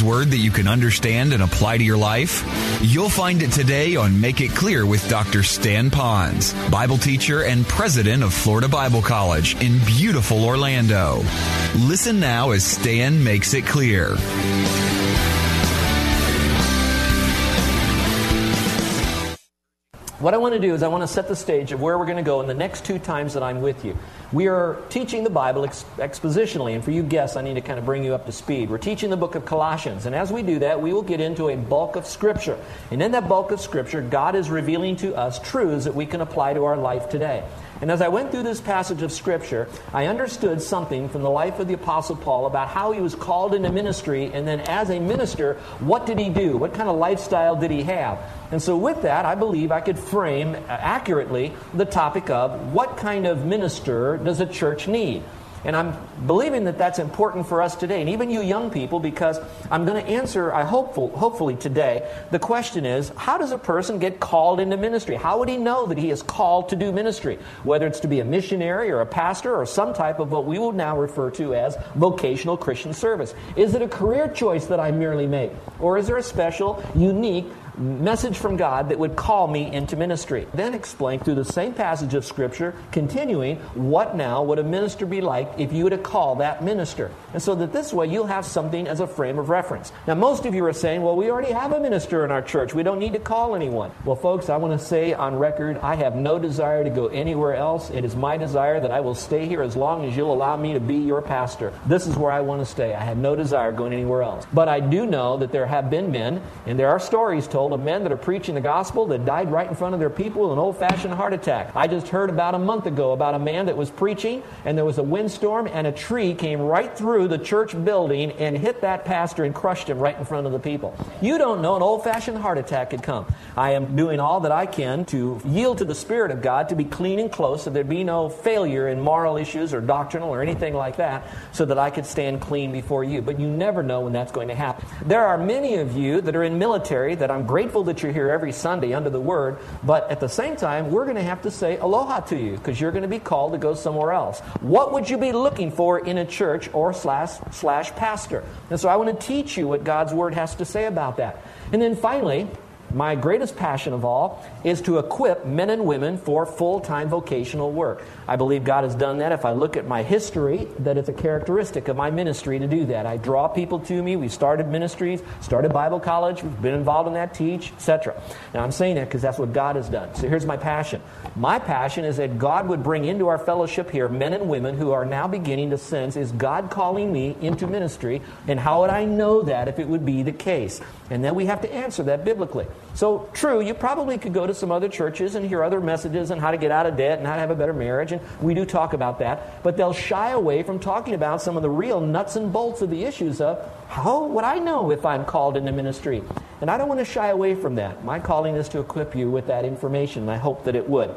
Word that you can understand and apply to your life? You'll find it today on Make It Clear with Dr. Stan Ponz, Bible teacher and president of Florida Bible College in beautiful Orlando. Listen now as Stan makes it clear. What I want to do is I want to set the stage of where we're going to go in the next two times that I'm with you. We are teaching the Bible ex- expositionally, and for you guests, I need to kind of bring you up to speed. We're teaching the book of Colossians, and as we do that, we will get into a bulk of Scripture. And in that bulk of Scripture, God is revealing to us truths that we can apply to our life today. And as I went through this passage of Scripture, I understood something from the life of the Apostle Paul about how he was called into ministry, and then as a minister, what did he do? What kind of lifestyle did he have? And so, with that, I believe I could frame accurately the topic of what kind of minister does a church need? And I'm believing that that's important for us today, and even you young people, because I'm going to answer, I hopeful, hopefully today, the question is how does a person get called into ministry? How would he know that he is called to do ministry? Whether it's to be a missionary or a pastor or some type of what we will now refer to as vocational Christian service. Is it a career choice that I merely make? Or is there a special, unique, message from God that would call me into ministry. Then explain through the same passage of Scripture, continuing, what now would a minister be like if you were to call that minister? And so that this way you'll have something as a frame of reference. Now, most of you are saying, well, we already have a minister in our church. We don't need to call anyone. Well, folks, I want to say on record, I have no desire to go anywhere else. It is my desire that I will stay here as long as you'll allow me to be your pastor. This is where I want to stay. I have no desire going anywhere else. But I do know that there have been men, and there are stories told of men that are preaching the gospel that died right in front of their people with an old fashioned heart attack. I just heard about a month ago about a man that was preaching, and there was a windstorm, and a tree came right through the church building and hit that pastor and crushed him right in front of the people. You don't know an old fashioned heart attack could come. I am doing all that I can to yield to the Spirit of God to be clean and close so there'd be no failure in moral issues or doctrinal or anything like that so that I could stand clean before you. But you never know when that's going to happen. There are many of you that are in military that I'm grateful that you're here every Sunday under the Word, but at the same time, we're going to have to say aloha to you because you're going to be called to go somewhere else. What would you be looking for in a church or slash, slash pastor? And so I want to teach you what God's Word has to say about that. And then finally, my greatest passion of all is to equip men and women for full time vocational work. I believe God has done that. If I look at my history, that it's a characteristic of my ministry to do that. I draw people to me. We started ministries, started Bible college, we've been involved in that, teach, etc. Now I'm saying that because that's what God has done. So here's my passion. My passion is that God would bring into our fellowship here men and women who are now beginning to sense, is God calling me into ministry? And how would I know that if it would be the case? And then we have to answer that biblically. So, true, you probably could go to some other churches and hear other messages on how to get out of debt and how to have a better marriage, and we do talk about that. But they'll shy away from talking about some of the real nuts and bolts of the issues of how would I know if I'm called into ministry? And I don't want to shy away from that. My calling is to equip you with that information, and I hope that it would.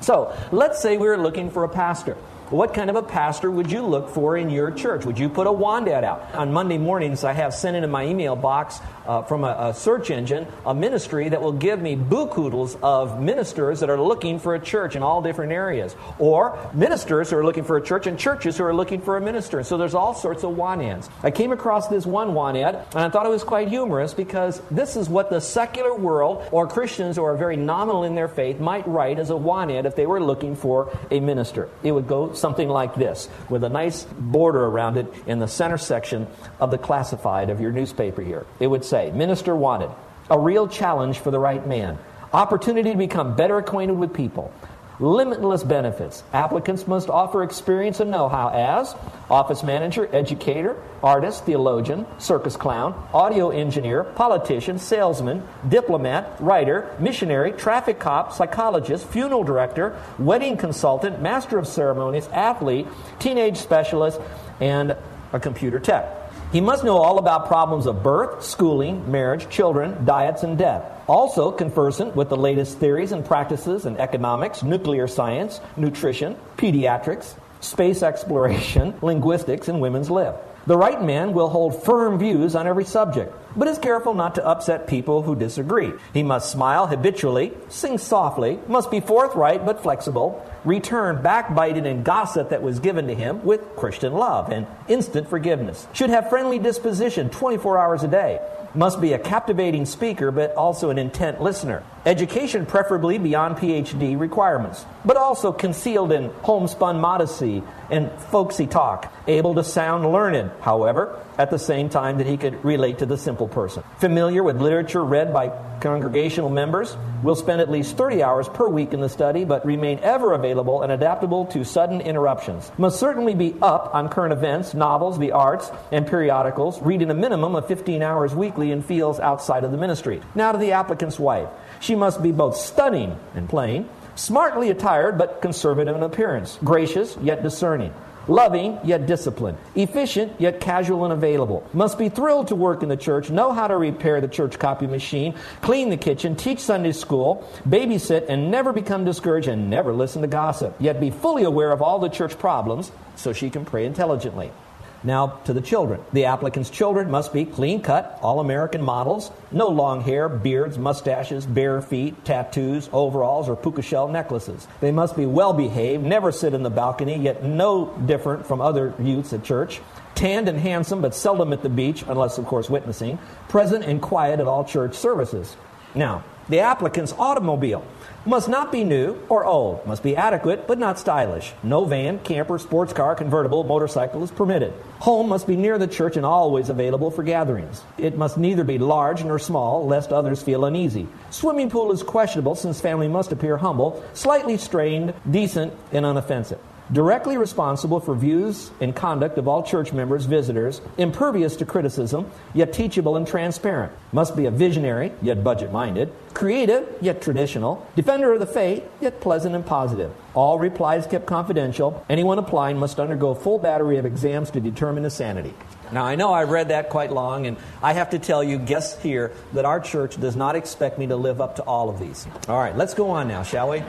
So, let's say we're looking for a pastor. What kind of a pastor would you look for in your church? Would you put a wand ad out? On Monday mornings, I have sent into my email box uh, from a, a, search engine a ministry that will give me bookoodles of ministers that are looking for a church in all different areas, or ministers who are looking for a church and churches who are looking for a minister. So there's all sorts of wand ads. I came across this one wand ad, and I thought it was quite humorous because this is what the secular world or Christians who are very nominal in their faith might write as a wand ad if they were looking for a minister. It would go something like this, with a nice border around it in the center section of the classified of your newspaper here. It would say, Minister wanted, a real challenge for the right man, opportunity to become better acquainted with people, limitless benefits. Applicants must offer experience and know how as office manager, educator, artist, theologian, circus clown, audio engineer, politician, salesman, diplomat, writer, missionary, traffic cop, psychologist, funeral director, wedding consultant, master of ceremonies, athlete, teenage specialist, and a computer tech. He must know all about problems of birth, schooling, marriage, children, diets, and death. Also conversant with the latest theories and practices in economics, nuclear science, nutrition, pediatrics, space exploration, linguistics, and women's lib. The right man will hold firm views on every subject, but is careful not to upset people who disagree. He must smile habitually, sing softly, must be forthright but flexible, return backbiting and gossip that was given to him with Christian love and instant forgiveness. Should have friendly disposition 24 hours a day must be a captivating speaker, but also an intent listener. Education, preferably beyond PhD requirements, but also concealed in homespun modesty and folksy talk. Able to sound learned, however, at the same time that he could relate to the simple person. Familiar with literature read by congregational members, will spend at least 30 hours per week in the study, but remain ever available and adaptable to sudden interruptions. Must certainly be up on current events, novels, the arts, and periodicals, reading a minimum of 15 hours weekly in fields outside of the ministry. Now to the applicant's wife. She must be both stunning and plain, smartly attired but conservative in appearance, gracious yet discerning. Loving yet disciplined, efficient yet casual and available. Must be thrilled to work in the church, know how to repair the church copy machine, clean the kitchen, teach Sunday school, babysit, and never become discouraged and never listen to gossip. Yet be fully aware of all the church problems so she can pray intelligently. Now to the children. The applicant's children must be clean cut, all American models, no long hair, beards, mustaches, bare feet, tattoos, overalls, or puka shell necklaces. They must be well behaved, never sit in the balcony, yet no different from other youths at church. Tanned and handsome, but seldom at the beach, unless, of course, witnessing. Present and quiet at all church services. Now, the applicant's automobile must not be new or old, must be adequate but not stylish. No van, camper, sports car, convertible, motorcycle is permitted. Home must be near the church and always available for gatherings. It must neither be large nor small, lest others feel uneasy. Swimming pool is questionable since family must appear humble, slightly strained, decent, and unoffensive directly responsible for views and conduct of all church members, visitors, impervious to criticism, yet teachable and transparent. Must be a visionary, yet budget minded, creative, yet traditional, defender of the faith, yet pleasant and positive. All replies kept confidential. Anyone applying must undergo full battery of exams to determine his sanity. Now, I know I've read that quite long, and I have to tell you, guests here, that our church does not expect me to live up to all of these. All right, let's go on now, shall we?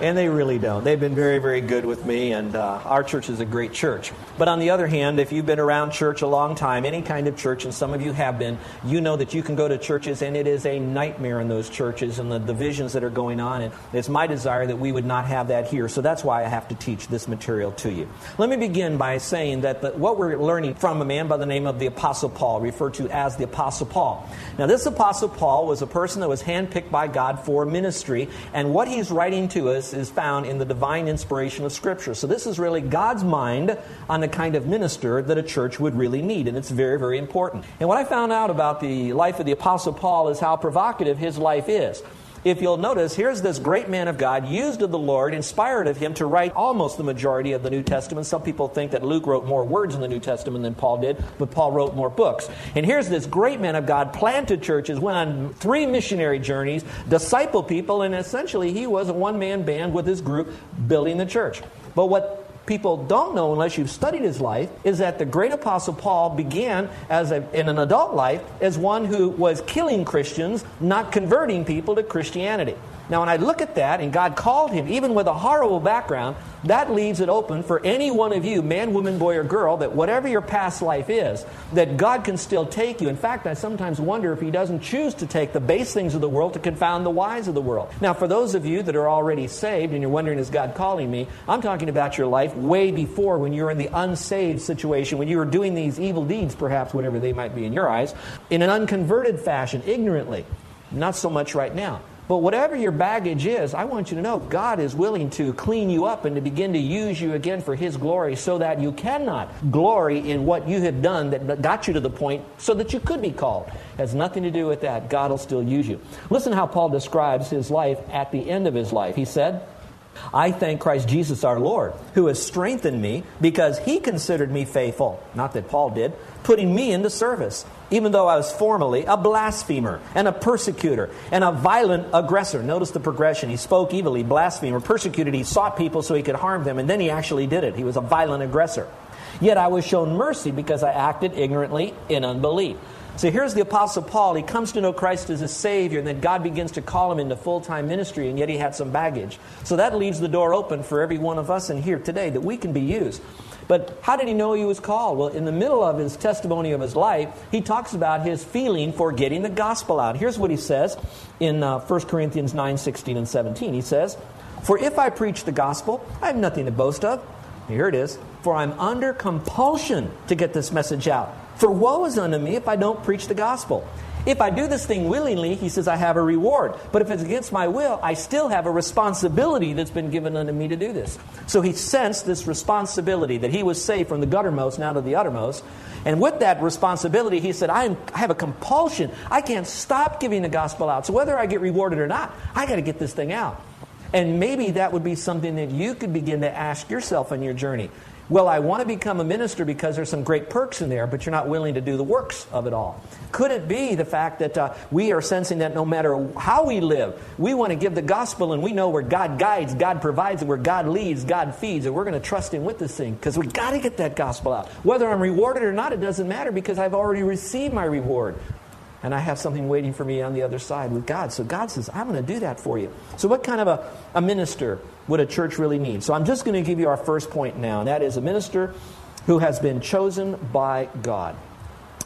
And they really don't. They've been very, very good with me, and uh, our church is a great church. But on the other hand, if you've been around church a long time, any kind of church, and some of you have been, you know that you can go to churches, and it is a nightmare in those churches and the divisions that are going on. And it's my desire that we would not have that here. So that's why I have to teach this material to you. Let me begin by saying that the, what we're learning from a man by the name of the Apostle Paul, referred to as the Apostle Paul. Now, this Apostle Paul was a person that was handpicked by God for ministry, and what he's writing to us is found in the divine inspiration of Scripture. So, this is really God's mind on the kind of minister that a church would really need, and it's very, very important. And what I found out about the life of the Apostle Paul is how provocative his life is if you'll notice, here's this great man of God, used of the Lord, inspired of him to write almost the majority of the New Testament. Some people think that Luke wrote more words in the New Testament than Paul did, but Paul wrote more books. And here's this great man of God, planted churches, went on three missionary journeys, discipled people, and essentially he was a one man band with his group building the church. But what people don't know unless you've studied his life is that the great apostle Paul began as a, in an adult life as one who was killing Christians, not converting people to Christianity. Now, when I look at that, and God called him, even with a horrible background, that leaves it open for any one of you, man, woman, boy, or girl, that whatever your past life is, that God can still take you. In fact, I sometimes wonder if He doesn't choose to take the base things of the world to confound the wise of the world. Now, for those of you that are already saved and you're wondering, is God calling me? I'm talking about your life way before when you were in the unsaved situation, when you were doing these evil deeds, perhaps, whatever they might be in your eyes, in an unconverted fashion, ignorantly. Not so much right now. But whatever your baggage is, I want you to know God is willing to clean you up and to begin to use you again for His glory so that you cannot glory in what you have done that got you to the point so that you could be called. It has nothing to do with that. God will still use you. Listen how Paul describes his life at the end of his life. He said, I thank Christ Jesus our Lord, who has strengthened me because he considered me faithful, not that Paul did, putting me into service, even though I was formerly a blasphemer and a persecutor and a violent aggressor. Notice the progression. He spoke evilly, blasphemer, persecuted, he sought people so he could harm them, and then he actually did it. He was a violent aggressor. Yet I was shown mercy because I acted ignorantly in unbelief. So here's the Apostle Paul. He comes to know Christ as a Savior, and then God begins to call him into full time ministry, and yet he had some baggage. So that leaves the door open for every one of us in here today that we can be used. But how did he know he was called? Well, in the middle of his testimony of his life, he talks about his feeling for getting the gospel out. Here's what he says in uh, 1 Corinthians 9 16 and 17. He says, For if I preach the gospel, I have nothing to boast of. Here it is. For I'm under compulsion to get this message out. For woe is unto me if I don't preach the gospel. If I do this thing willingly, he says, I have a reward. But if it's against my will, I still have a responsibility that's been given unto me to do this. So he sensed this responsibility that he was saved from the guttermost now to the uttermost. And with that responsibility, he said, I, am, I have a compulsion. I can't stop giving the gospel out. So whether I get rewarded or not, I got to get this thing out. And maybe that would be something that you could begin to ask yourself on your journey. Well, I want to become a minister because there's some great perks in there, but you're not willing to do the works of it all. Could it be the fact that uh, we are sensing that no matter how we live, we want to give the gospel and we know where God guides, God provides, and where God leads, God feeds, and we're going to trust Him with this thing because we've got to get that gospel out. Whether I'm rewarded or not, it doesn't matter because I've already received my reward and I have something waiting for me on the other side with God. So God says, I'm going to do that for you. So, what kind of a, a minister would a church really need? So, I'm just going to give you our first point now, and that is a minister who has been chosen by God.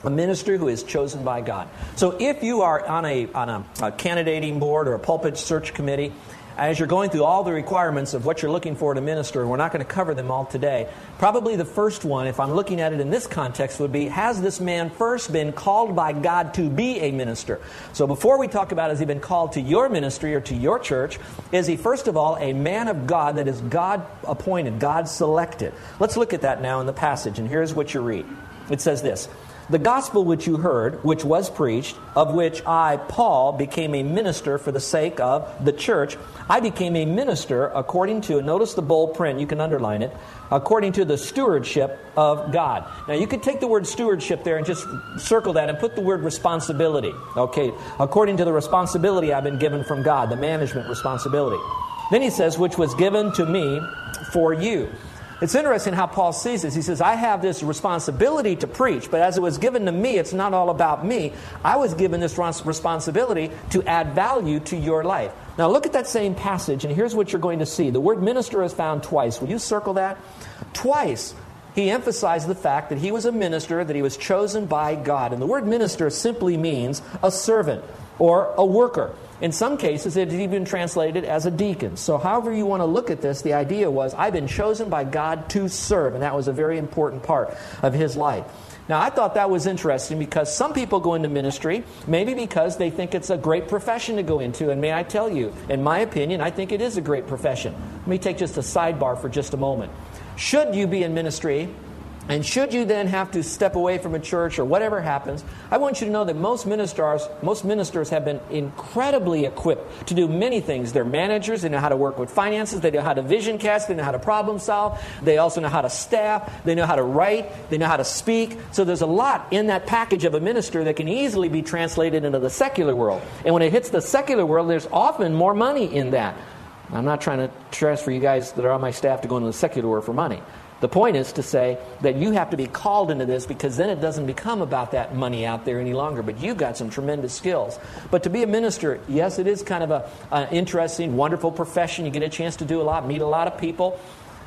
A minister who is chosen by God. So, if you are on a, on a, a candidating board or a pulpit search committee, as you're going through all the requirements of what you're looking for in a minister, we're not going to cover them all today. Probably the first one, if I'm looking at it in this context, would be Has this man first been called by God to be a minister? So before we talk about has he been called to your ministry or to your church, is he first of all a man of God that is God appointed, God selected? Let's look at that now in the passage, and here's what you read. It says this the gospel which you heard, which was preached, of which I, Paul, became a minister for the sake of the church, I became a minister according to, notice the bold print, you can underline it, according to the stewardship of God. Now, you could take the word stewardship there and just circle that and put the word responsibility. Okay, according to the responsibility I've been given from God, the management responsibility. Then he says, which was given to me for you. It's interesting how Paul sees this. He says, I have this responsibility to preach, but as it was given to me, it's not all about me. I was given this responsibility to add value to your life. Now, look at that same passage, and here's what you're going to see. The word minister is found twice. Will you circle that? Twice he emphasized the fact that he was a minister, that he was chosen by God. And the word minister simply means a servant or a worker. In some cases, it has even translated as a deacon. So, however you want to look at this, the idea was I've been chosen by God to serve, and that was a very important part of his life. Now, I thought that was interesting because some people go into ministry maybe because they think it's a great profession to go into. And may I tell you, in my opinion, I think it is a great profession. Let me take just a sidebar for just a moment. Should you be in ministry, and should you then have to step away from a church or whatever happens, I want you to know that most ministers, most ministers have been incredibly equipped to do many things. They're managers, they know how to work with finances, they know how to vision cast, they know how to problem solve, they also know how to staff, they know how to write, they know how to speak. So there's a lot in that package of a minister that can easily be translated into the secular world. And when it hits the secular world, there's often more money in that. I'm not trying to transfer you guys that are on my staff to go into the secular world for money. The point is to say that you have to be called into this because then it doesn't become about that money out there any longer. But you've got some tremendous skills. But to be a minister, yes, it is kind of an interesting, wonderful profession. You get a chance to do a lot, meet a lot of people.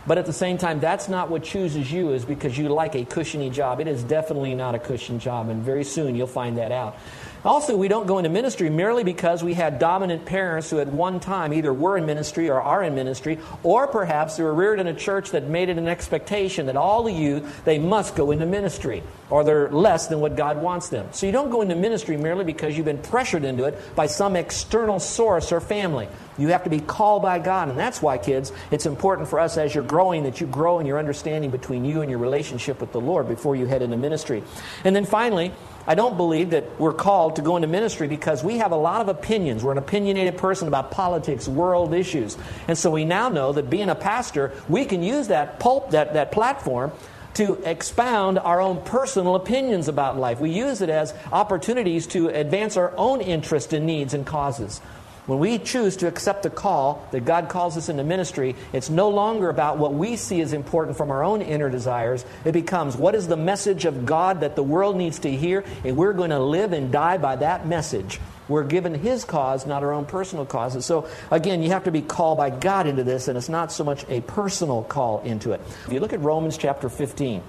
But at the same time, that's not what chooses you is because you like a cushiony job. It is definitely not a cushion job, and very soon you'll find that out. Also, we don't go into ministry merely because we had dominant parents who at one time either were in ministry or are in ministry, or perhaps they were reared in a church that made it an expectation that all the youth, they must go into ministry, or they're less than what God wants them. So you don't go into ministry merely because you've been pressured into it by some external source or family. You have to be called by God. And that's why, kids, it's important for us as you're growing that you grow in your understanding between you and your relationship with the Lord before you head into ministry. And then finally, I don't believe that we're called to go into ministry because we have a lot of opinions. We're an opinionated person about politics, world issues. And so we now know that being a pastor, we can use that pulp, that, that platform to expound our own personal opinions about life. We use it as opportunities to advance our own interests and needs and causes. When we choose to accept the call that God calls us into ministry, it's no longer about what we see as important from our own inner desires. It becomes what is the message of God that the world needs to hear, and we're going to live and die by that message. We're given His cause, not our own personal causes. So, again, you have to be called by God into this, and it's not so much a personal call into it. If you look at Romans chapter 15,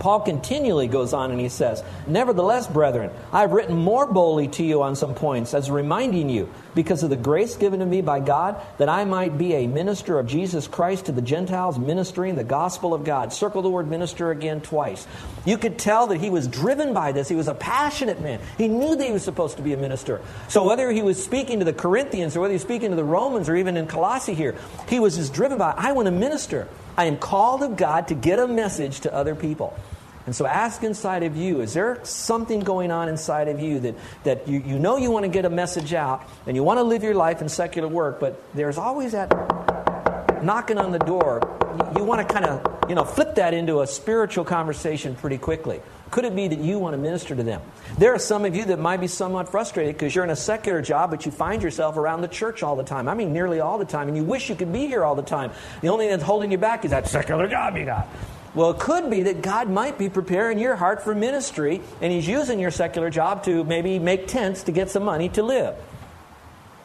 Paul continually goes on and he says, Nevertheless, brethren, I've written more boldly to you on some points, as reminding you, because of the grace given to me by God, that I might be a minister of Jesus Christ to the Gentiles, ministering the gospel of God. Circle the word minister again twice. You could tell that he was driven by this. He was a passionate man. He knew that he was supposed to be a minister. So whether he was speaking to the Corinthians or whether he was speaking to the Romans or even in Colossae here, he was just driven by, I want to minister. I am called of God to get a message to other people. And so ask inside of you, is there something going on inside of you that, that you, you know you want to get a message out and you want to live your life in secular work, but there's always that knocking on the door. You, you want to kind of, you know, flip that into a spiritual conversation pretty quickly. Could it be that you want to minister to them? There are some of you that might be somewhat frustrated because you're in a secular job, but you find yourself around the church all the time. I mean, nearly all the time, and you wish you could be here all the time. The only thing that's holding you back is that secular job you got. Well, it could be that God might be preparing your heart for ministry, and He's using your secular job to maybe make tents to get some money to live.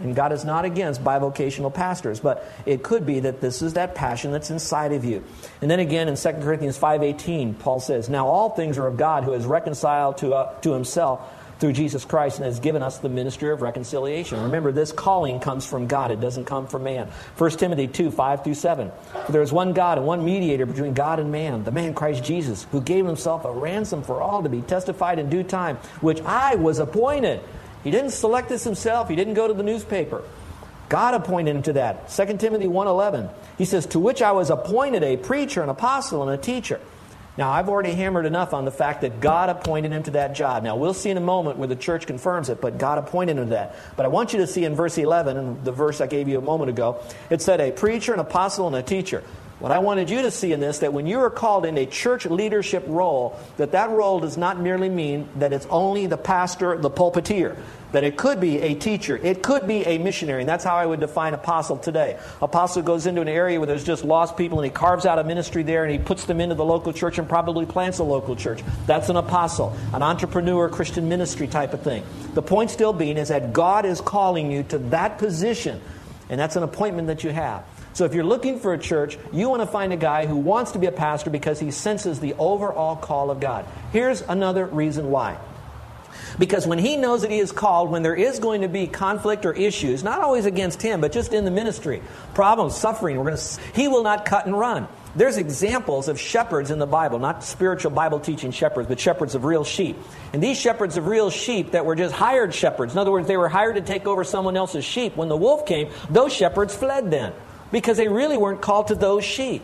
And God is not against bivocational pastors, but it could be that this is that passion that's inside of you. And then again in 2 Corinthians 5:18, Paul says, "Now all things are of God who has reconciled to, uh, to himself through Jesus Christ and has given us the ministry of reconciliation. Remember, this calling comes from God, it doesn't come from man. 1 Timothy 2 5 through 7. For there is one God and one mediator between God and man, the man Christ Jesus, who gave himself a ransom for all to be testified in due time, which I was appointed. He didn't select this himself, he didn't go to the newspaper. God appointed him to that. 2 Timothy 1:11. He says, "To which I was appointed a preacher, an apostle, and a teacher." Now, I've already hammered enough on the fact that God appointed him to that job. Now, we'll see in a moment where the church confirms it, but God appointed him to that. But I want you to see in verse 11, and the verse I gave you a moment ago, it said a preacher, an apostle, and a teacher. What I wanted you to see in this, that when you are called in a church leadership role, that that role does not merely mean that it's only the pastor, the pulpiteer. That it could be a teacher, it could be a missionary, and that's how I would define apostle today. Apostle goes into an area where there's just lost people and he carves out a ministry there and he puts them into the local church and probably plants a local church. That's an apostle, an entrepreneur, Christian ministry type of thing. The point still being is that God is calling you to that position, and that's an appointment that you have. So if you're looking for a church, you want to find a guy who wants to be a pastor because he senses the overall call of God. Here's another reason why. Because when he knows that he is called, when there is going to be conflict or issues, not always against him, but just in the ministry, problems, suffering, we're going to, he will not cut and run. There's examples of shepherds in the Bible, not spiritual Bible teaching shepherds, but shepherds of real sheep. And these shepherds of real sheep that were just hired shepherds, in other words, they were hired to take over someone else's sheep. When the wolf came, those shepherds fled then because they really weren't called to those sheep.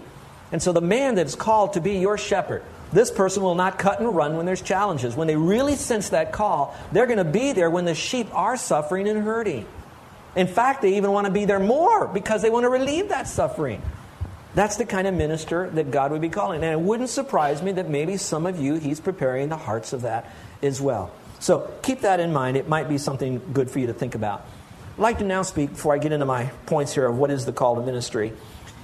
And so the man that is called to be your shepherd, this person will not cut and run when there's challenges. When they really sense that call, they're going to be there when the sheep are suffering and hurting. In fact, they even want to be there more because they want to relieve that suffering. That's the kind of minister that God would be calling. And it wouldn't surprise me that maybe some of you, He's preparing the hearts of that as well. So keep that in mind. It might be something good for you to think about. I'd like to now speak, before I get into my points here, of what is the call to ministry.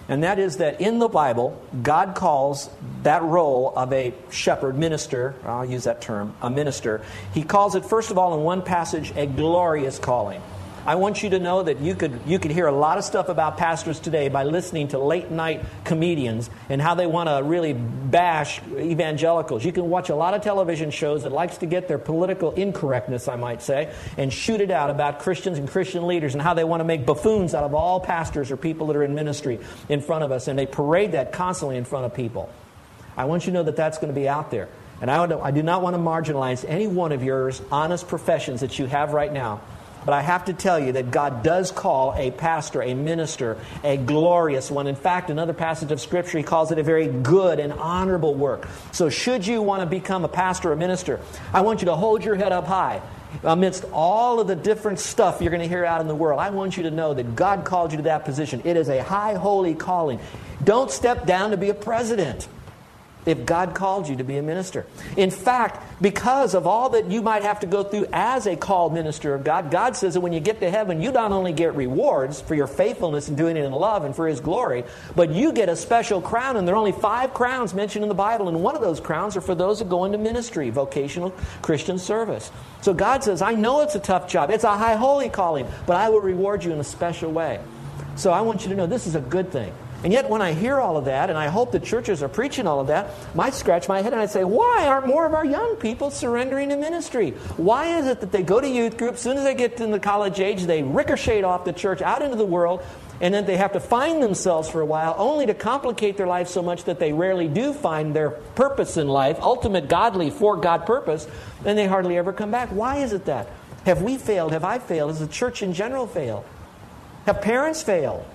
And that is that in the Bible, God calls that role of a shepherd, minister, I'll use that term, a minister, he calls it, first of all, in one passage, a glorious calling. I want you to know that you could, you could hear a lot of stuff about pastors today by listening to late night comedians and how they want to really bash evangelicals. You can watch a lot of television shows that likes to get their political incorrectness, I might say, and shoot it out about Christians and Christian leaders and how they want to make buffoons out of all pastors or people that are in ministry in front of us. And they parade that constantly in front of people. I want you to know that that's going to be out there. And I, I do not want to marginalize any one of yours honest professions that you have right now but I have to tell you that God does call a pastor, a minister, a glorious one. In fact, another passage of Scripture, he calls it a very good and honorable work. So, should you want to become a pastor or minister, I want you to hold your head up high. Amidst all of the different stuff you're going to hear out in the world, I want you to know that God called you to that position. It is a high, holy calling. Don't step down to be a president. If God called you to be a minister. In fact, because of all that you might have to go through as a called minister of God, God says that when you get to heaven, you not only get rewards for your faithfulness and doing it in love and for His glory, but you get a special crown. And there are only five crowns mentioned in the Bible, and one of those crowns are for those that go into ministry, vocational Christian service. So God says, I know it's a tough job, it's a high holy calling, but I will reward you in a special way. So I want you to know this is a good thing. And yet, when I hear all of that, and I hope the churches are preaching all of that, I scratch my head and I say, why aren't more of our young people surrendering to ministry? Why is it that they go to youth groups, as soon as they get to the college age, they ricochet off the church out into the world, and then they have to find themselves for a while, only to complicate their life so much that they rarely do find their purpose in life, ultimate godly, for God purpose, and they hardly ever come back? Why is it that? Have we failed? Have I failed? Has the church in general failed? Have parents failed?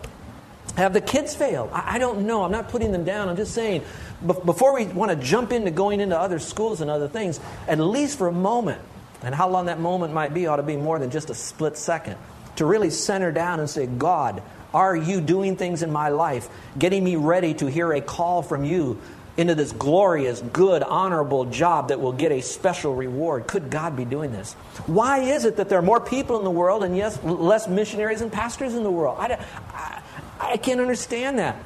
Have the kids failed? I, I don't know. I'm not putting them down. I'm just saying, before we want to jump into going into other schools and other things, at least for a moment, and how long that moment might be ought to be more than just a split second, to really center down and say, God, are you doing things in my life, getting me ready to hear a call from you into this glorious, good, honorable job that will get a special reward. Could God be doing this? Why is it that there are more people in the world and yes, less missionaries and pastors in the world? I, I, I can't understand that.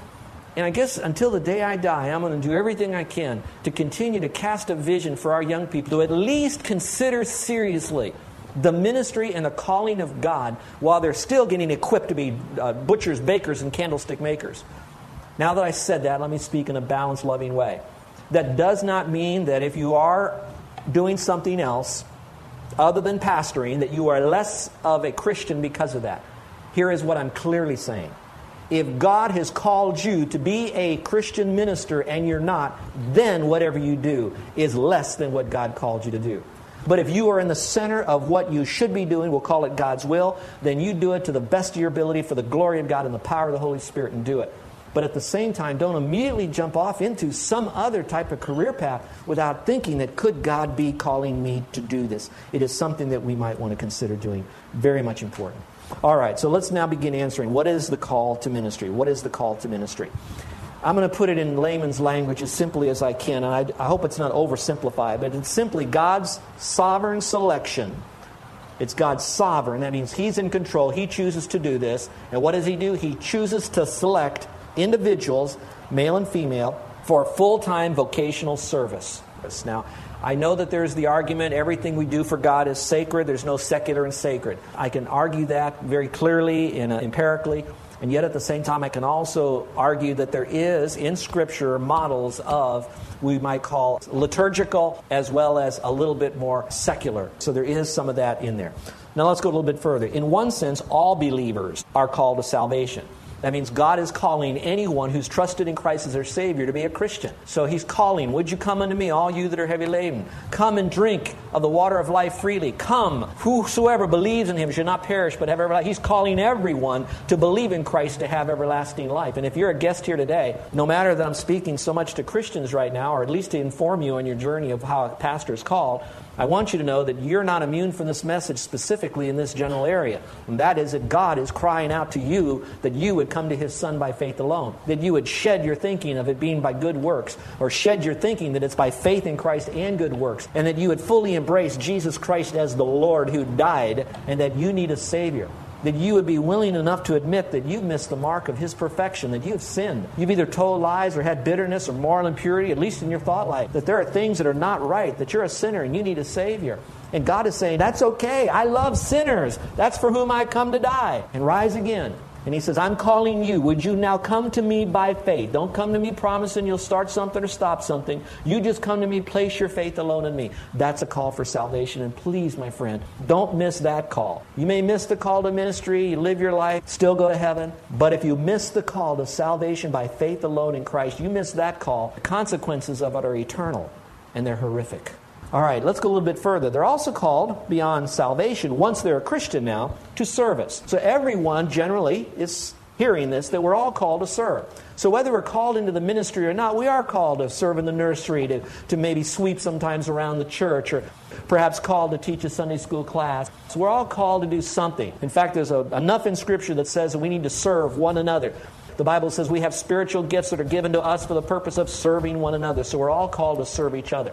And I guess until the day I die, I'm going to do everything I can to continue to cast a vision for our young people to at least consider seriously the ministry and the calling of God while they're still getting equipped to be uh, butchers, bakers, and candlestick makers. Now that I said that, let me speak in a balanced, loving way. That does not mean that if you are doing something else other than pastoring, that you are less of a Christian because of that. Here is what I'm clearly saying if God has called you to be a Christian minister and you're not, then whatever you do is less than what God called you to do. But if you are in the center of what you should be doing, we'll call it God's will, then you do it to the best of your ability for the glory of God and the power of the Holy Spirit and do it. But at the same time, don't immediately jump off into some other type of career path without thinking that could God be calling me to do this? It is something that we might want to consider doing. Very much important. All right, so let's now begin answering what is the call to ministry? What is the call to ministry? I'm going to put it in layman's language as simply as I can, and I, I hope it's not oversimplified, but it's simply God's sovereign selection. It's God's sovereign. That means He's in control. He chooses to do this. And what does He do? He chooses to select individuals, male and female, for full time vocational service. Now, I know that there's the argument everything we do for God is sacred, there's no secular and sacred. I can argue that very clearly and uh, empirically. And yet, at the same time, I can also argue that there is in Scripture models of we might call liturgical as well as a little bit more secular. So there is some of that in there. Now let's go a little bit further. In one sense, all believers are called to salvation. That means God is calling anyone who's trusted in Christ as their Savior to be a Christian. So He's calling, Would you come unto me, all you that are heavy laden? Come and drink of the water of life freely. Come, whosoever believes in Him should not perish but have everlasting. Life. He's calling everyone to believe in Christ to have everlasting life. And if you're a guest here today, no matter that I'm speaking so much to Christians right now, or at least to inform you on your journey of how a pastor is called, I want you to know that you're not immune from this message specifically in this general area. And that is that God is crying out to you that you would come to His Son by faith alone. That you would shed your thinking of it being by good works, or shed your thinking that it's by faith in Christ and good works. And that you would fully embrace Jesus Christ as the Lord who died, and that you need a Savior that you would be willing enough to admit that you've missed the mark of His perfection, that you've sinned. You've either told lies or had bitterness or moral impurity, at least in your thought life, that there are things that are not right, that you're a sinner and you need a Savior. And God is saying, That's okay. I love sinners. That's for whom I come to die and rise again. And he says, I'm calling you. Would you now come to me by faith? Don't come to me promising you'll start something or stop something. You just come to me, place your faith alone in me. That's a call for salvation. And please, my friend, don't miss that call. You may miss the call to ministry, you live your life, still go to heaven. But if you miss the call to salvation by faith alone in Christ, you miss that call. The consequences of it are eternal and they're horrific. All right, let's go a little bit further. They're also called, beyond salvation, once they're a Christian now, to service. So everyone generally is hearing this that we're all called to serve. So whether we're called into the ministry or not, we are called to serve in the nursery, to, to maybe sweep sometimes around the church, or perhaps called to teach a Sunday school class. So we're all called to do something. In fact, there's a, enough in Scripture that says that we need to serve one another. The Bible says we have spiritual gifts that are given to us for the purpose of serving one another. So we're all called to serve each other.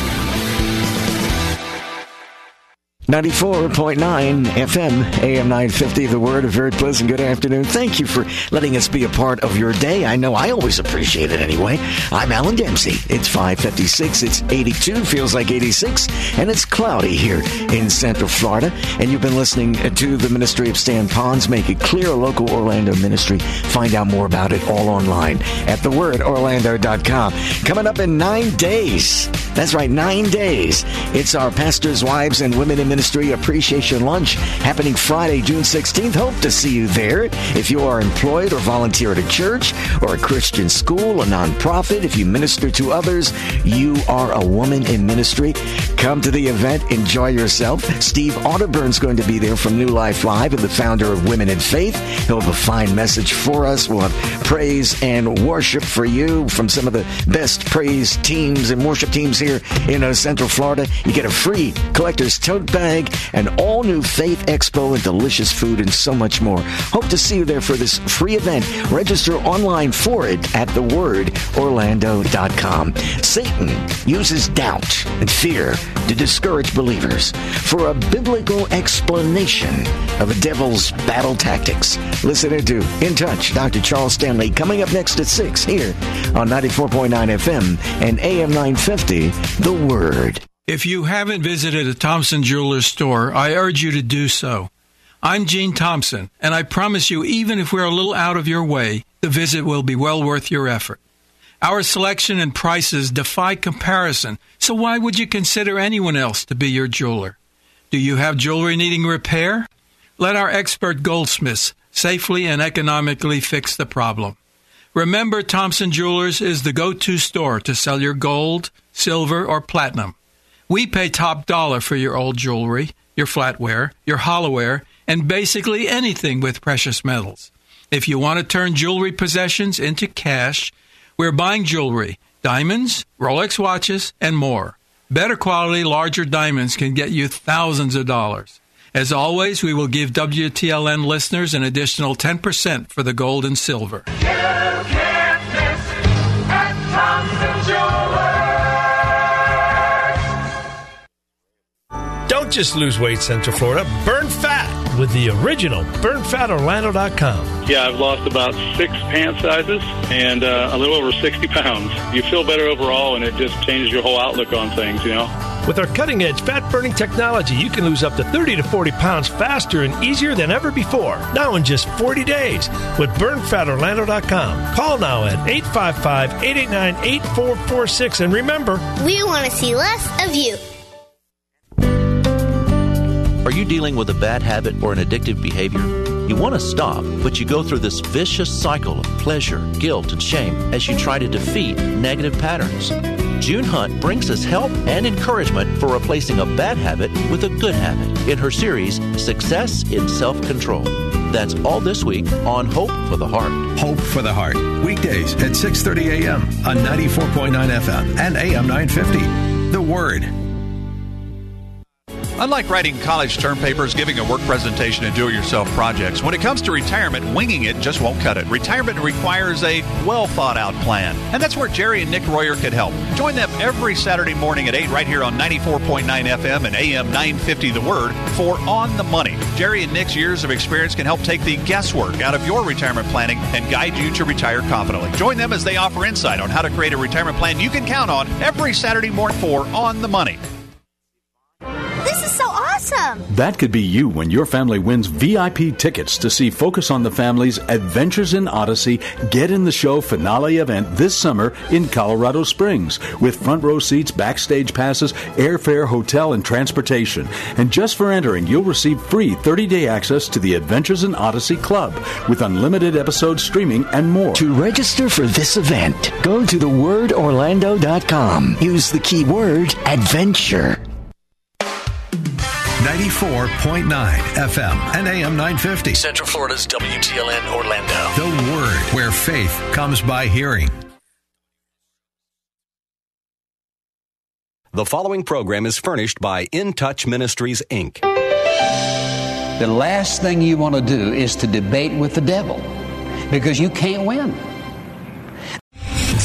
94.9 FM, AM 950, The Word. A very pleasant good afternoon. Thank you for letting us be a part of your day. I know I always appreciate it anyway. I'm Alan Dempsey. It's 556, it's 82, feels like 86, and it's cloudy here in Central Florida. And you've been listening to the Ministry of Stan Ponz. Make it clear, local Orlando ministry. Find out more about it all online at thewordorlando.com. Coming up in nine days. That's right, nine days. It's our pastors' wives and women in ministry appreciation lunch happening Friday, June 16th. Hope to see you there. If you are employed or volunteer at a church or a Christian school, a nonprofit, if you minister to others, you are a woman in ministry. Come to the event, enjoy yourself. Steve Arterburn's going to be there from New Life Live and the founder of Women in Faith. He'll have a fine message for us. We'll have praise and worship for you from some of the best praise teams and worship teams here in uh, Central Florida. You get a free collector's tote bag, an all new Faith Expo, and delicious food, and so much more. Hope to see you there for this free event. Register online for it at thewordorlando.com. Satan uses doubt and fear to discourage believers. For a biblical explanation of the devil's battle tactics, listen to In Touch, Dr. Charles Stanley, coming up next at 6 here on 94.9 FM and AM 950, The Word. If you haven't visited a Thompson Jewelers store, I urge you to do so. I'm Gene Thompson, and I promise you, even if we're a little out of your way, the visit will be well worth your effort. Our selection and prices defy comparison, so why would you consider anyone else to be your jeweler? Do you have jewelry needing repair? Let our expert goldsmiths safely and economically fix the problem. Remember, Thompson Jewelers is the go to store to sell your gold, silver, or platinum. We pay top dollar for your old jewelry, your flatware, your hollowware, and basically anything with precious metals. If you want to turn jewelry possessions into cash, we're buying jewelry, diamonds, Rolex watches, and more. Better quality, larger diamonds can get you thousands of dollars. As always, we will give WTLN listeners an additional 10% for the gold and silver. Don't just lose weight, Central Florida. Burn fat with the original burnfatorlando.com. Yeah, I've lost about six pant sizes and uh, a little over 60 pounds. You feel better overall, and it just changes your whole outlook on things, you know? With our cutting edge fat burning technology, you can lose up to 30 to 40 pounds faster and easier than ever before. Now in just 40 days with burnfatorlando.com. Call now at 855 889 8446. And remember, we want to see less of you. Are you dealing with a bad habit or an addictive behavior? You want to stop, but you go through this vicious cycle of pleasure, guilt, and shame as you try to defeat negative patterns. June Hunt brings us help and encouragement for replacing a bad habit with a good habit in her series, Success in Self Control. That's all this week on Hope for the Heart. Hope for the Heart. Weekdays at 6:30 a.m. on 94.9 FM and AM 950. The Word. Unlike writing college term papers, giving a work presentation, and do it yourself projects, when it comes to retirement, winging it just won't cut it. Retirement requires a well thought out plan. And that's where Jerry and Nick Royer can help. Join them every Saturday morning at 8 right here on 94.9 FM and AM 950 The Word for On the Money. Jerry and Nick's years of experience can help take the guesswork out of your retirement planning and guide you to retire confidently. Join them as they offer insight on how to create a retirement plan you can count on every Saturday morning for On the Money. This is so awesome! That could be you when your family wins VIP tickets to see Focus on the Family's Adventures in Odyssey Get in the Show finale event this summer in Colorado Springs with front row seats, backstage passes, airfare, hotel, and transportation. And just for entering, you'll receive free 30 day access to the Adventures in Odyssey Club with unlimited episode streaming and more. To register for this event, go to thewordorlando.com. Use the keyword adventure. 94.9 FM and AM 950. Central Florida's WTLN Orlando. The Word, where faith comes by hearing. The following program is furnished by In Touch Ministries, Inc. The last thing you want to do is to debate with the devil because you can't win.